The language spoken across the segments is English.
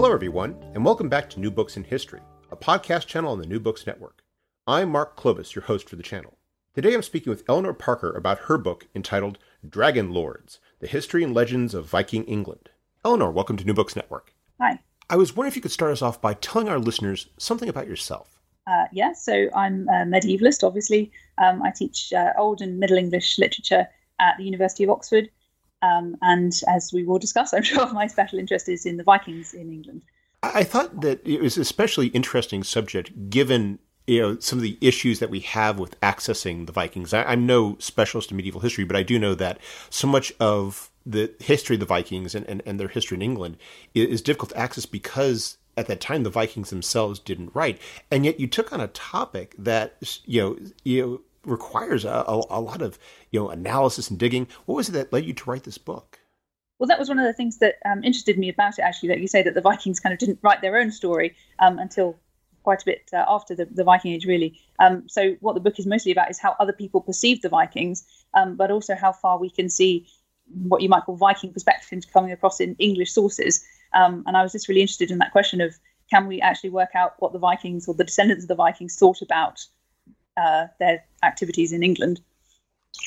Hello, everyone, and welcome back to New Books in History, a podcast channel on the New Books Network. I'm Mark Klobas, your host for the channel. Today I'm speaking with Eleanor Parker about her book entitled Dragon Lords The History and Legends of Viking England. Eleanor, welcome to New Books Network. Hi. I was wondering if you could start us off by telling our listeners something about yourself. Uh, yeah, so I'm a medievalist, obviously. Um, I teach uh, Old and Middle English literature at the University of Oxford. Um, and as we will discuss, I'm sure my special interest is in the Vikings in England. I thought that it was especially interesting subject given you know some of the issues that we have with accessing the Vikings. I, am no specialist in medieval history, but I do know that so much of the history of the Vikings and, and, and their history in England is, is difficult to access because at that time the Vikings themselves didn't write, and yet you took on a topic that you know you know requires a, a, a lot of you know analysis and digging. What was it that led you to write this book? Well, that was one of the things that um, interested me about it. Actually, that you say that the Vikings kind of didn't write their own story um, until quite a bit uh, after the, the, Viking Age, really. Um, so, what the book is mostly about is how other people perceive the Vikings, um, but also how far we can see what you might call Viking perspectives coming across in English sources. Um, and I was just really interested in that question of can we actually work out what the Vikings or the descendants of the Vikings thought about uh, their activities in England?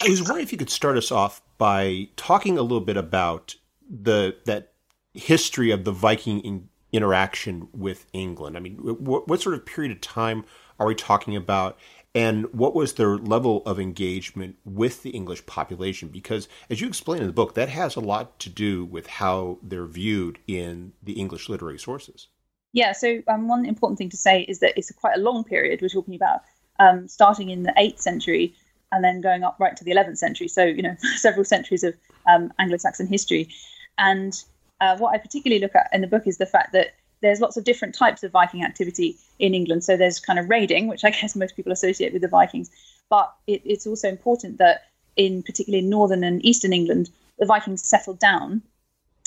I was wondering if you could start us off by talking a little bit about the that history of the Viking in, interaction with England. I mean, what, what sort of period of time are we talking about? And what was their level of engagement with the English population? Because, as you explain in the book, that has a lot to do with how they're viewed in the English literary sources. Yeah, so um, one important thing to say is that it's a quite a long period we're talking about, um, starting in the 8th century and then going up right to the 11th century. So, you know, several centuries of um, Anglo Saxon history. And uh, what I particularly look at in the book is the fact that there's lots of different types of Viking activity in England. So there's kind of raiding, which I guess most people associate with the Vikings. But it, it's also important that in particularly northern and eastern England, the Vikings settled down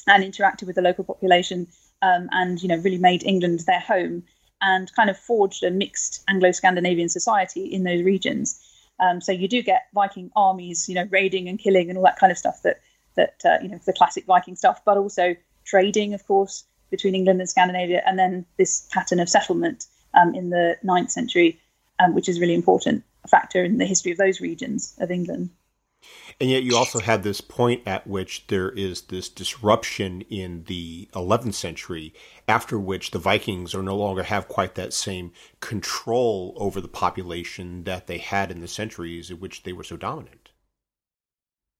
and interacted with the local population um, and you know really made England their home and kind of forged a mixed Anglo-Scandinavian society in those regions. Um, so you do get Viking armies, you know, raiding and killing and all that kind of stuff that that uh, you know the classic Viking stuff, but also trading, of course, between England and Scandinavia, and then this pattern of settlement um, in the 9th century, um, which is really important factor in the history of those regions of England. And yet, you also have this point at which there is this disruption in the 11th century, after which the Vikings are no longer have quite that same control over the population that they had in the centuries in which they were so dominant.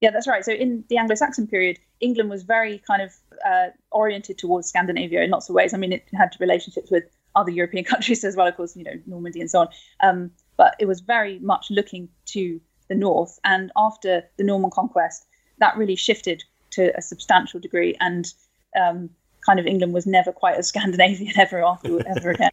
Yeah, that's right. So in the Anglo-Saxon period, England was very kind of uh, oriented towards Scandinavia in lots of ways. I mean, it had relationships with other European countries as well, of course, you know, Normandy and so on. Um, but it was very much looking to the north. And after the Norman conquest, that really shifted to a substantial degree. And um, kind of England was never quite as Scandinavian ever after ever again.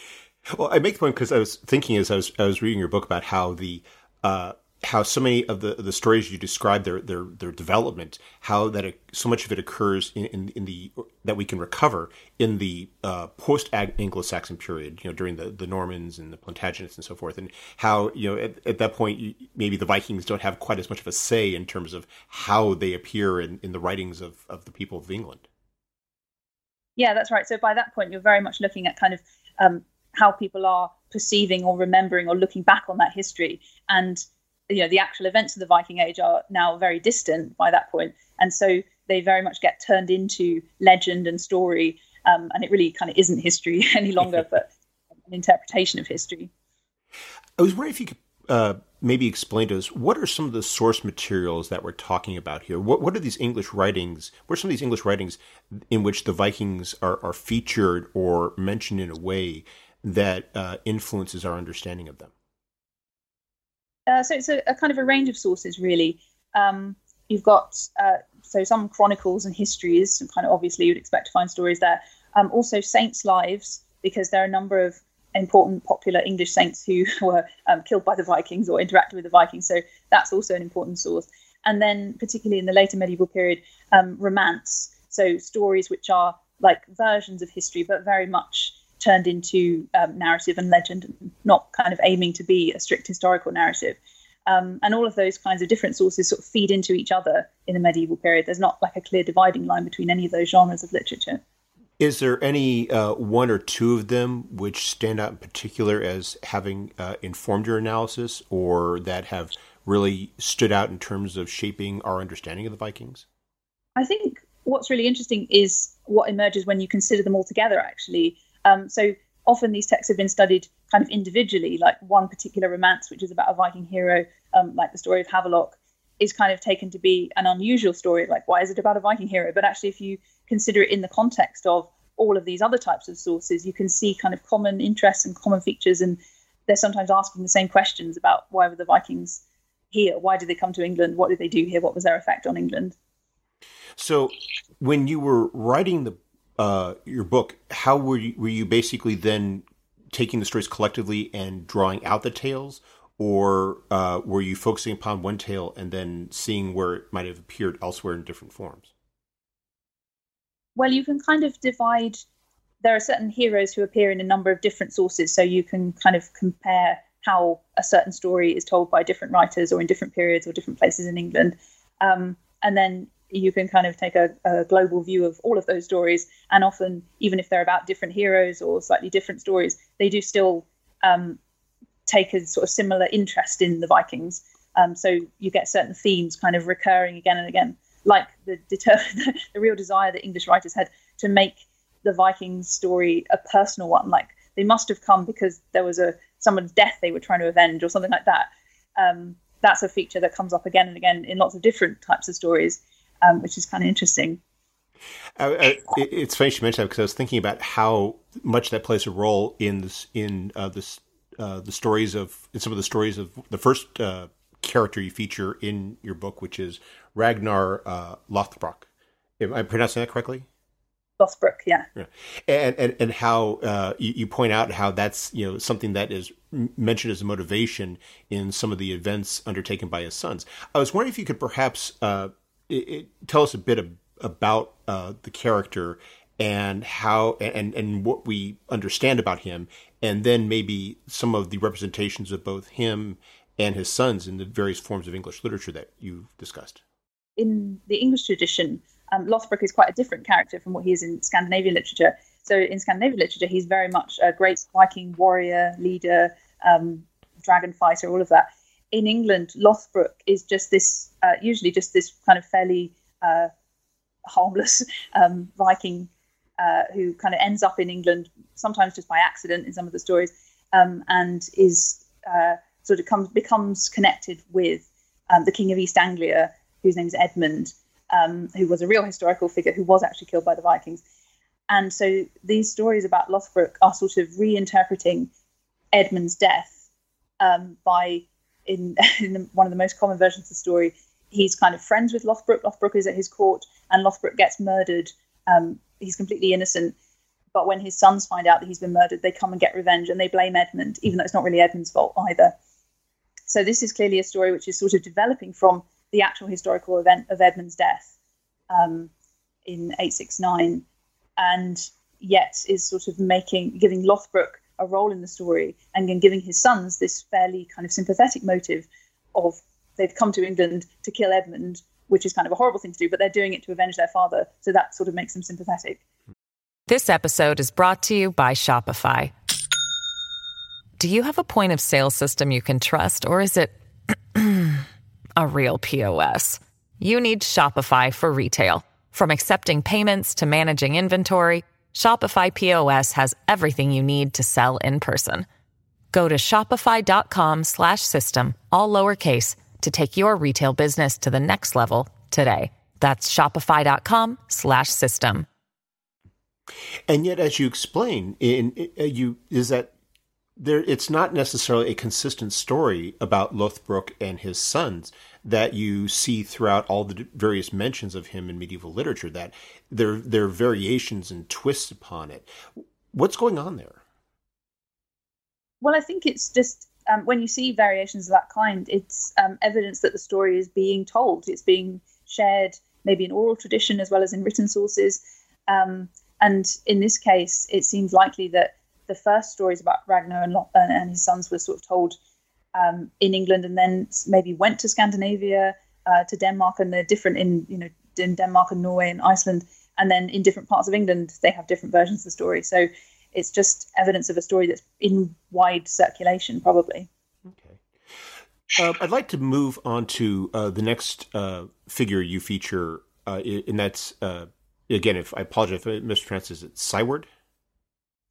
well, I make the point because I was thinking as I was I was reading your book about how the uh, how so many of the the stories you describe their their their development, how that it, so much of it occurs in, in, in the that we can recover in the uh, post Anglo-Saxon period, you know, during the, the Normans and the Plantagenets and so forth, and how you know at, at that point you, maybe the Vikings don't have quite as much of a say in terms of how they appear in, in the writings of of the people of England. Yeah, that's right. So by that point, you're very much looking at kind of um, how people are perceiving or remembering or looking back on that history and you know the actual events of the Viking Age are now very distant by that point, and so they very much get turned into legend and story, um, and it really kind of isn't history any longer, but an interpretation of history. I was wondering if you could uh, maybe explain to us what are some of the source materials that we're talking about here. What what are these English writings? What are some of these English writings in which the Vikings are, are featured or mentioned in a way that uh, influences our understanding of them? Uh, so it's a, a, kind of a range of sources, really. Um, you've got uh, so some chronicles and histories, and kind of obviously you'd expect to find stories there. Um, also saints' lives, because there are a number of important popular English saints who were um, killed by the Vikings or interacted with the Vikings. So that's also an important source. And then, particularly in the later medieval period, um, romance. So stories which are like versions of history, but very much turned into um, narrative and legend, not kind of aiming to be a strict historical narrative. Um, and all of those kinds of different sources sort of feed into each other in the medieval period. There's not like a clear dividing line between any of those genres of literature. Is there any uh, one or two of them which stand out in particular as having uh, informed your analysis or that have really stood out in terms of shaping our understanding of the Vikings? I think what's really interesting is what emerges when you consider them all together, actually. Um, so often these texts have been studied kind of individually, like one particular romance, which is about a Viking hero, um, like the story of Havelok, is kind of taken to be an unusual story. Like, why is it about a Viking hero? But actually, if you consider it in the context of all of these other types of sources, you can see kind of common interests and common features. And they're sometimes asking the same questions about why were the Vikings here? Why did they come to England? What did they do here? What was their effect on England? So, when you were writing the uh, your book, how were you, were you basically then taking the stories collectively and drawing out the tales, or uh, were you focusing upon one tale and then seeing where it might have appeared elsewhere in different forms? Well, you can kind of divide. There are certain heroes who appear in a number of different sources, so you can kind of compare how a certain story is told by different writers or in different periods or different places in England. Um, and then you can kind of take a, a, global view of all of those stories. And often, even if they're about different heroes or slightly different stories, they do still um, take a sort of similar interest in the Vikings. Um, so you get certain themes kind of recurring again and again, like the, deter- the real desire that English writers had to make the Vikings story a personal one. Like they must have come because there was a someone's death they were trying to avenge or something like that. Um, that's a feature that comes up again and again in lots of different types of stories um, which is kind of interesting. Uh, uh, it's funny you mentioned that because I was thinking about how much that plays a role in this in uh, this uh, the stories of in some of the stories of the first uh, character you feature in your book, which is Ragnar uh, Lothbrok. Am I pronouncing that correctly? Lothbrok, yeah. yeah. And, and and how uh, you, you, point out how that's you know something that is mentioned as a motivation in some of the events undertaken by his sons. I was wondering if you could perhaps uh, it, it, tell us a bit of, about uh, the character and how and and what we understand about him, and then maybe some of the representations of both him and his sons in the various forms of English literature that you've discussed. In the English tradition, um, Lothbrok is quite a different character from what he is in Scandinavian literature. So in Scandinavian literature, he's very much a great Viking warrior, leader, um, dragon fighter, all of that in England, Lothbrok is just this, uh, usually just this kind of fairly uh, harmless um, Viking uh, who kind of ends up in England, sometimes just by accident in some of the stories, um, and is uh, sort of comes becomes connected with um, the King of East Anglia, whose name is Edmund, um, who was a real historical figure who was actually killed by the Vikings. And so these stories about Lothbrok are sort of reinterpreting Edmund's death um, by in, in one of the most common versions of the story, he's kind of friends with Lothbrok. Lothbrok is at his court, and Lothbrok gets murdered. Um, he's completely innocent. But when his sons find out that he's been murdered, they come and get revenge and they blame Edmund, even though it's not really Edmund's fault either. So this is clearly a story which is sort of developing from the actual historical event of Edmund's death um, in 869, and yet is sort of making giving Lothbrok a role in the story and then giving his sons this fairly kind of sympathetic motive of they've come to England to kill Edmund, which is kind of a horrible thing to do, but they're doing it to avenge their father. So that sort of makes them sympathetic. This episode is brought to you by Shopify. Do you have a point of sale system you can trust, or is it a real POS? You need Shopify for retail. From accepting payments to managing inventory, Shopify POS has everything you need to sell in person. Go to shopify.com/system all lowercase to take your retail business to the next level today. That's shopify.com/system. And yet as you explain in, in uh, you is that there it's not necessarily a consistent story about Lothbrok and his sons that you see throughout all the various mentions of him in medieval literature that there there are variations and twists upon it. What's going on there? Well i think it's just um, when you see variations of that kind it's um, evidence that the story is being told. It's being shared maybe in oral tradition as well as in written sources. Um, and in this case it seems likely that the first stories about Ragnar and, and his sons were sort of told um, in England, and then maybe went to Scandinavia, uh, to Denmark, and they're different in you know in Denmark and Norway and Iceland, and then in different parts of England they have different versions of the story. So it's just evidence of a story that's in wide circulation, probably. Okay. Uh, I'd like to move on to uh, the next uh, figure you feature, uh, and that's uh, again, if I apologize if I mispronounce it,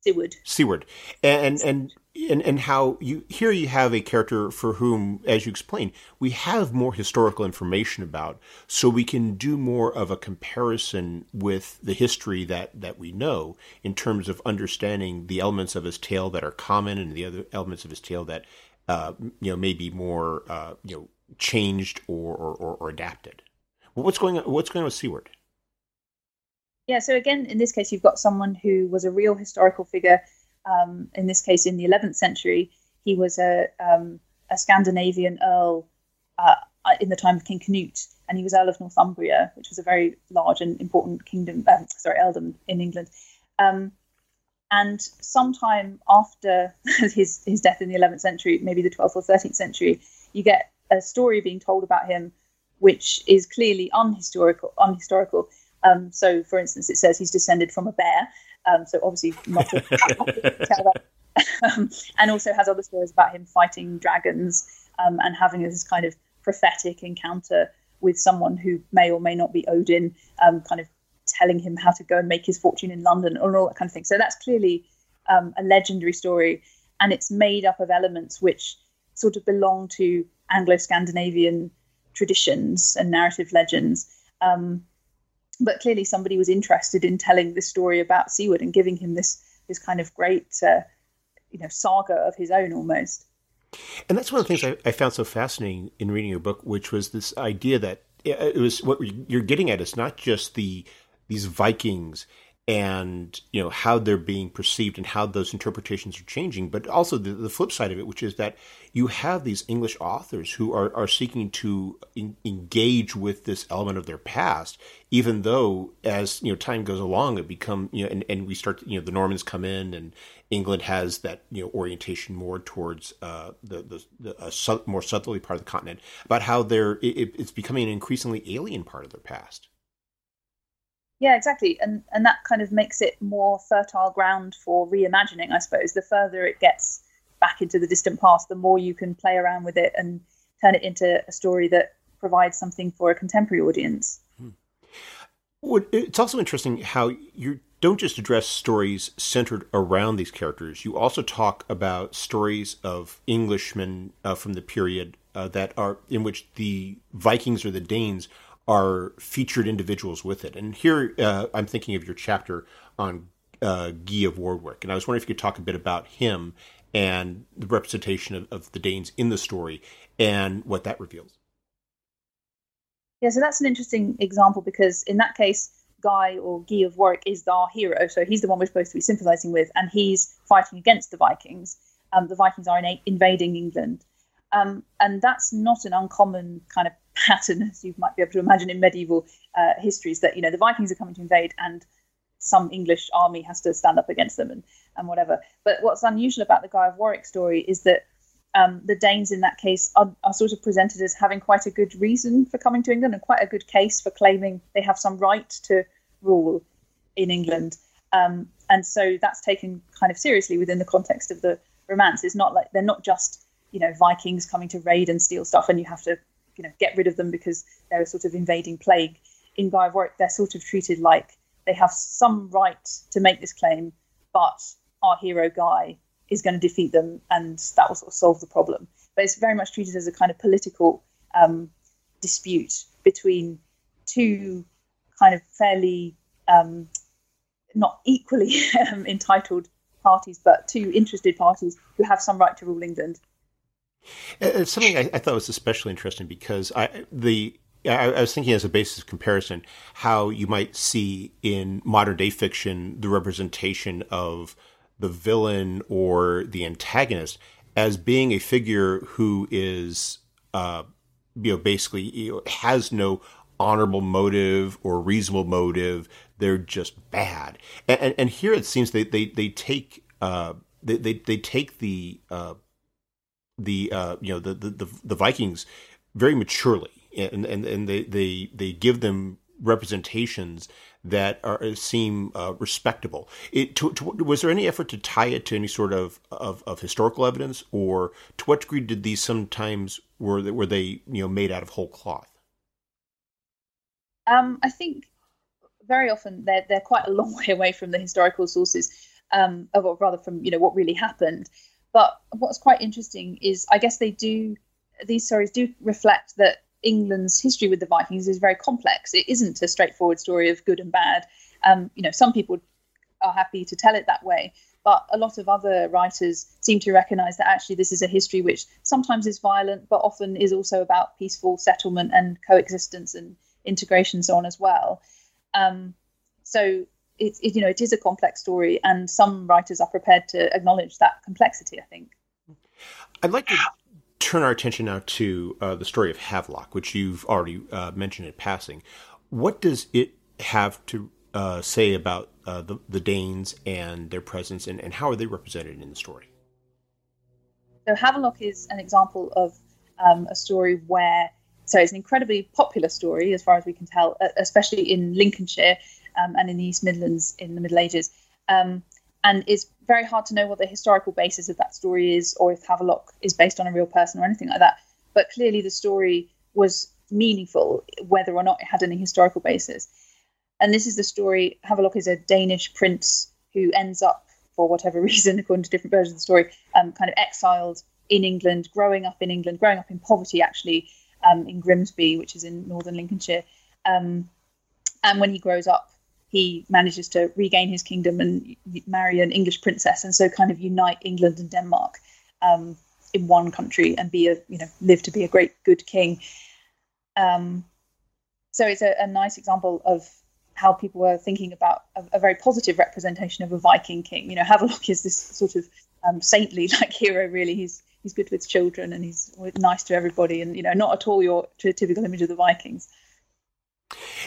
Siward. Siward, and and and and how you here you have a character for whom, as you explained, we have more historical information about, so we can do more of a comparison with the history that that we know in terms of understanding the elements of his tale that are common and the other elements of his tale that uh, you know may be more uh, you know changed or or, or adapted. what's going on? What's going on with Siward? Yeah, so again, in this case, you've got someone who was a real historical figure. Um, in this case, in the 11th century, he was a, um, a Scandinavian earl uh, in the time of King Canute, and he was Earl of Northumbria, which was a very large and important kingdom, um, sorry, earldom in England. Um, and sometime after his his death in the 11th century, maybe the 12th or 13th century, you get a story being told about him, which is clearly unhistorical. Unhistorical um, so, for instance, it says he's descended from a bear. Um, so, obviously, not a, tell that. Um, and also has other stories about him fighting dragons um, and having this kind of prophetic encounter with someone who may or may not be Odin, um, kind of telling him how to go and make his fortune in London and all that kind of thing. So, that's clearly um, a legendary story, and it's made up of elements which sort of belong to Anglo Scandinavian traditions and narrative legends. Um, but clearly somebody was interested in telling this story about Siward and giving him this this kind of great uh, you know saga of his own almost. And that's one of the things I, I, found so fascinating in reading your book, which was this idea that it was what you're getting at is not just the these Vikings and you know how they're being perceived and how those interpretations are changing. But also the, the flip side of it which is that you have these english authors who are, are seeking to in, engage with this element of their past even though as you know time goes along it become you know and, and we start you know the normans come in and england has that you know orientation more towards uh, the the, the uh, more southerly part of the continent about how they're it, it's becoming an increasingly alien part of their past yeah, exactly, and and that kind of makes it more fertile ground for reimagining. I suppose the further it gets back into the distant past, the more you can play around with it and turn it into a story that provides something for a contemporary audience. Hmm. Well, it's also interesting how you don't just address stories centered around these characters. You also talk about stories of Englishmen uh, from the period uh, that are in which the Vikings or the Danes are featured individuals with it. And here uh, I'm thinking of your chapter on uh, Guy of Warwick, and I was wondering if you could talk a bit about him and the representation of, of the Danes in the story and what that reveals. Yeah, so that's an interesting example because in that case, Guy or Guy of Warwick is our hero. So he's the one we're supposed to be sympathizing with, and he's fighting against the Vikings. Um, the Vikings are in, invading England. Um, and that's not an uncommon kind of pattern, as you might be able to imagine in medieval uh, histories, that you know the Vikings are coming to invade and some English army has to stand up against them and, and whatever. But what's unusual about the Guy of Warwick story is that um, the Danes in that case are, are, sort of presented as having quite a good reason for coming to England and quite a good case for claiming they have some right to rule in England. Um, and so that's taken kind of seriously within the context of the romance. It's not like they're not just you know Vikings coming to raid and steal stuff, and you have to you know get rid of them because they're a sort of invading plague. In Guy of Warwick, they're sort of treated like they have some right to make this claim, but our hero Guy is going to defeat them, and that will sort of solve the problem. But it's very much treated as a kind of political um, dispute between two kind of fairly um, not equally um, entitled parties, but two interested parties who have some right to rule England. It's something I, I thought was especially interesting because I the I, I was thinking as a basis of comparison how you might see in modern day fiction the representation of the villain or the antagonist as being a figure who is, uh, you know, basically you know, has no honorable motive or reasonable motive. They're just bad. And, and, and here it seems they, they, they take, uh, they, they, they take the, uh, the, uh, you know, the, the, the Vikings very maturely and, and, and they, they, they give them representations that are seem uh, respectable. It, to, to, was there any effort to tie it to any sort of, of, of, historical evidence, or to what degree did these sometimes were were they you know made out of whole cloth? Um, I think very often they're they're quite a long way away from the historical sources, um, or rather from you know what really happened. But what's quite interesting is I guess they do these stories do reflect that England's history with the Vikings is very complex. It isn't a straightforward story of good and bad. Um, you know, some people are happy to tell it that way, but a lot of other writers seem to recognise that actually this is a history which sometimes is violent, but often is also about peaceful settlement and coexistence and integration, and so on as well. Um, so it's it, you know it is a complex story, and some writers are prepared to acknowledge that complexity. I think. I'd like to turn our attention now to uh, the story of Havelok, which you've already uh, mentioned in passing. What does it have to uh, say about uh, the, the Danes and their presence, and, and how are they represented in the story? So, Havelok is an example of um, a story where, so it's an incredibly popular story as far as we can tell, especially in Lincolnshire um, and in the East Midlands in the Middle Ages. Um, and it's very hard to know what the historical basis of that story is, or if Havelok is based on a real person or anything like that. But clearly, the story was meaningful, whether or not it had any historical basis. And this is the story. Havelok is a Danish prince who ends up, for whatever reason, according to different versions of the story, um, kind of exiled in England, growing up in England, growing up in poverty, actually, um, in Grimsby, which is in northern Lincolnshire. Um, and when he grows up, he manages to regain his kingdom and marry an English princess, and so kind of unite England and Denmark um, in one country and be a you know live to be a great good king. Um, so it's a, a, nice example of how people were thinking about a, a, very positive representation of a Viking king. You know, Havelok is this sort of um, saintly like hero. Really, he's he's good with children and he's nice to everybody, and you know, not at all your typical image of the Vikings.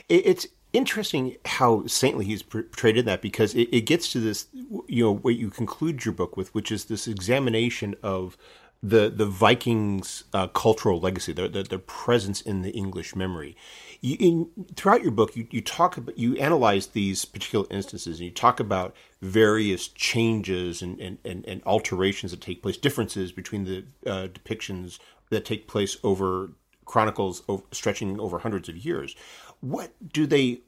It's interesting how saintly he's portrayed in that because it, it, gets to this, you know, what you conclude your book with, which is this examination of the the Vikings' uh, cultural legacy, their, their, their presence in the English memory. You, in, throughout your book, you, you talk about you analyze these particular instances, and you talk about various changes and, and, and, and alterations that take place, differences between the uh, depictions that take place over chronicles stretching over hundreds of years. What do they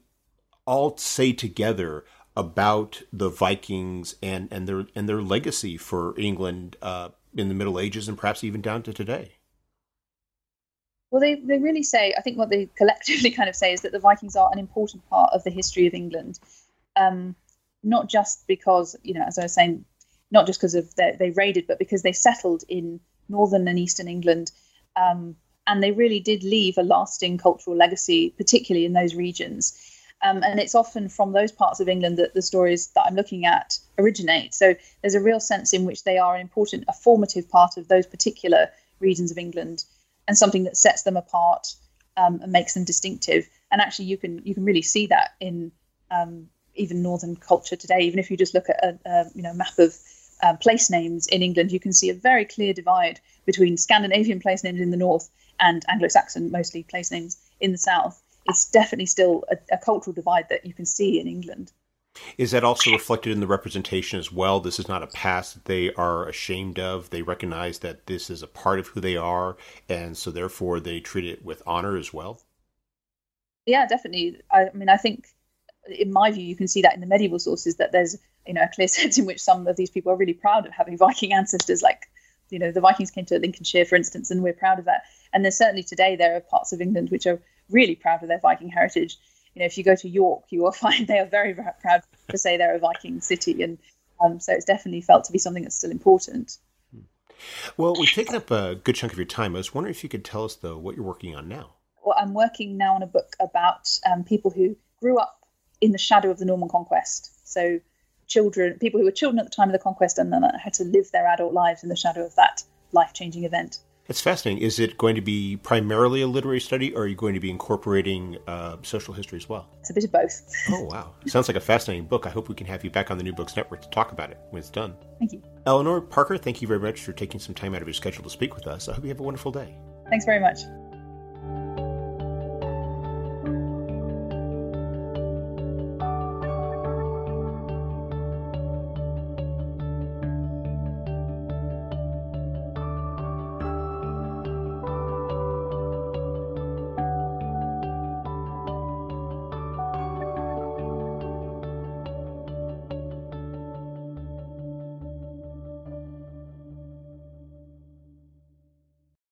all say together about the Vikings and, and their and their legacy for England uh, in the Middle Ages and perhaps even down to today? Well, they, they really say, I think what they collectively kind of say is that the Vikings are an important part of the history of England. Um, not just because, you know, as I was saying, not just because of they raided, but because they settled in northern and eastern England um, and they really did leave a lasting cultural legacy, particularly in those regions. Um, and it's often from those parts of England that the stories that I'm looking at originate. So there's a real sense in which they are an important, a formative part of those particular regions of England, and something that sets them apart um, and makes them distinctive. And actually, you can you can really see that in um, even northern culture today. Even if you just look at a, a you know map of uh, place names in England, you can see a very clear divide between Scandinavian place names in the north and Anglo-Saxon, mostly place names in the south, it's definitely still a, a cultural divide that you can see in England. Is that also reflected in the representation as well? This is not a past that they are ashamed of. They recognize that this is a part of who they are, and so therefore they treat it with honor as well. Yeah, definitely. I, I mean, I think, in my view, you can see that in the medieval sources that there's you know a clear sense in which some of these people are really proud of having Viking ancestors. Like, you know, the Vikings came to Lincolnshire, for instance, and we're proud of that. And there's certainly today there are parts of England which are really proud of their Viking heritage. You know, if you go to York, you will find they are very, proud to say they're a Viking city. And Um, so it's definitely felt to be something that's still important. Well, we've taken up a good chunk of your time. I was wondering if you could tell us, though, what you're working on now. Well, I'm working now on a book about um, people who grew up in the shadow of the Norman conquest. So, children, people who were children at the time of the conquest and then had to live their adult lives in the shadow of that life changing event. It's fascinating. Is it going to be primarily a literary study, or are you going to be incorporating uh, social history as well? It's a bit of both. oh, wow. Sounds like a fascinating book. I hope we can have you back on the New Books Network to talk about it when it's done. Thank you. Eleanor Parker, thank you very much for taking some time out of your schedule to speak with us. I hope you have a wonderful day. Thanks very much.